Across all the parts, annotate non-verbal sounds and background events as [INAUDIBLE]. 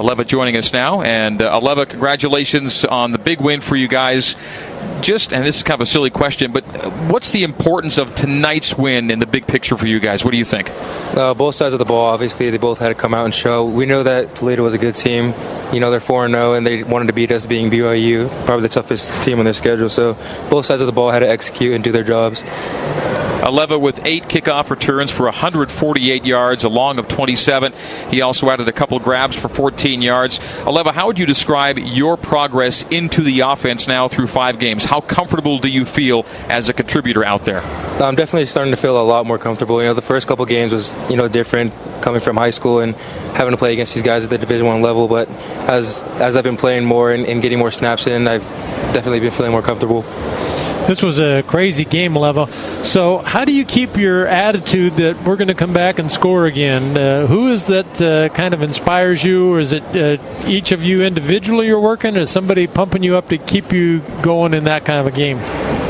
Aleva joining us now. And uh, Aleva, congratulations on the big win for you guys. Just, and this is kind of a silly question, but uh, what's the importance of tonight's win in the big picture for you guys? What do you think? Uh, both sides of the ball, obviously, they both had to come out and show. We know that Toledo was a good team. You know, they're 4 0, and they wanted to beat us, being BYU, probably the toughest team on their schedule. So both sides of the ball had to execute and do their jobs. Aleva with eight kickoff returns for 148 yards, a long of 27. He also added a couple grabs for 14 yards. Aleva, how would you describe your progress into the offense now through five games? How comfortable do you feel as a contributor out there? I'm definitely starting to feel a lot more comfortable. You know, the first couple games was you know different coming from high school and having to play against these guys at the Division One level. But as as I've been playing more and, and getting more snaps in, I've definitely been feeling more comfortable. This was a crazy game level. So, how do you keep your attitude that we're going to come back and score again? Uh, who is that uh, kind of inspires you, or is it uh, each of you individually you're working, or is somebody pumping you up to keep you going in that kind of a game?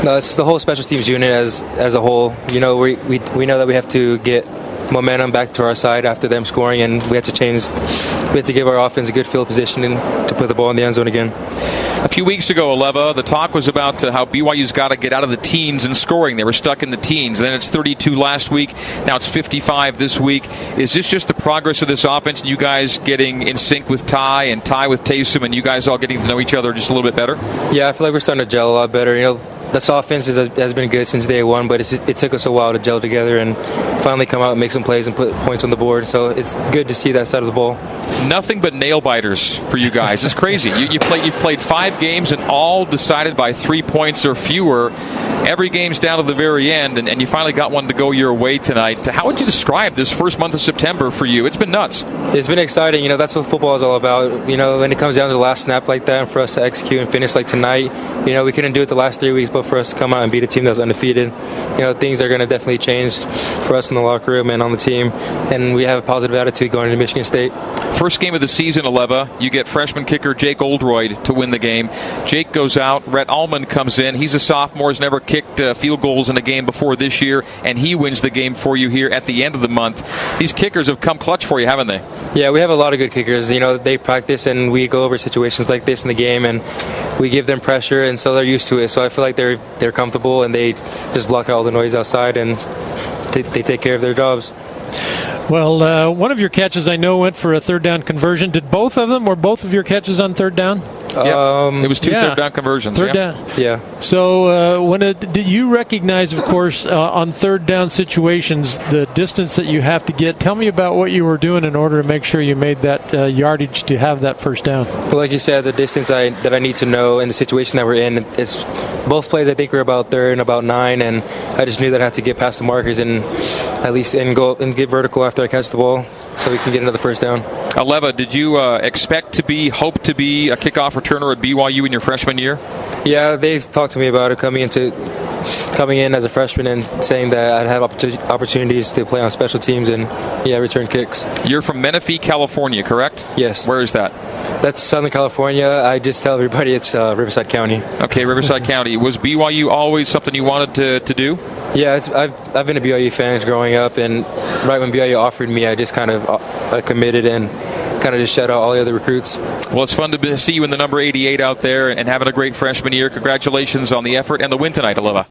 No, it's the whole special teams unit as as a whole. You know, we we, we know that we have to get momentum back to our side after them scoring, and we have to change. We have to give our offense a good field position and to put the ball in the end zone again. A few weeks ago, Aleva, the talk was about uh, how BYU's got to get out of the teens in scoring. They were stuck in the teens. Then it's 32 last week. Now it's 55 this week. Is this just the progress of this offense and you guys getting in sync with Ty and Ty with Taysom and you guys all getting to know each other just a little bit better? Yeah, I feel like we're starting to gel a lot better. You know, this offense has, has been good since day one, but it took us a while to gel together and finally come out and make some plays and put points on the board. So it's good to see that side of the ball. Nothing but nail biters for you guys. It's crazy. you, you play, you've played five games and all decided by three points or fewer. Every game's down to the very end, and, and you finally got one to go your way tonight. How would you describe this first month of September for you? It's been nuts. It's been exciting. You know, that's what football is all about. You know, when it comes down to the last snap like that, and for us to execute and finish like tonight, you know, we couldn't do it the last three weeks, but for us to come out and beat a team that's undefeated, you know, things are going to definitely change for us in the locker room and on the team, and we have a positive attitude going into Michigan State. First game of the season, Aleva, you get freshman kicker Jake Oldroyd to win the game. Jake goes out. Rhett Almond comes in. He's a sophomore, has never kicked uh, field goals in a game before this year, and he wins the game for you here at the end of the month. These kickers have come clutch for you, haven't they? Yeah, we have a lot of good kickers. You know, they practice and we go over situations like this in the game, and we give them pressure, and so they're used to it. So I feel like they're they're comfortable and they just block out all the noise outside and they, they take care of their jobs. Well, uh, one of your catches I know went for a third down conversion. Did both of them? Were both of your catches on third down? Um, it was two yeah. third down conversions. Third yeah. down. Yeah. So uh, when it, did you recognize, of course, uh, on third down situations, the distance that you have to get? Tell me about what you were doing in order to make sure you made that uh, yardage to have that first down. Well, like you said, the distance I, that I need to know in the situation that we're in, it's both plays. I think we're about third and about nine, and I just knew that I had to get past the markers and at least and go and get vertical after I catch the ball, so we can get another first down. Aleva, did you uh, expect to be, hope to be a kickoff returner at BYU in your freshman year? Yeah, they've talked to me about it coming into coming in as a freshman and saying that I'd have opportunities to play on special teams and yeah, return kicks. You're from Menifee, California, correct? Yes. Where is that? That's Southern California. I just tell everybody it's uh, Riverside County. Okay, Riverside [LAUGHS] County. Was BYU always something you wanted to, to do? Yeah, I've, I've been a BYU fan growing up, and right when BYU offered me, I just kind of uh, committed and kind of just shut out all the other recruits. Well, it's fun to see you in the number 88 out there and having a great freshman year. Congratulations on the effort and the win tonight, Aleva.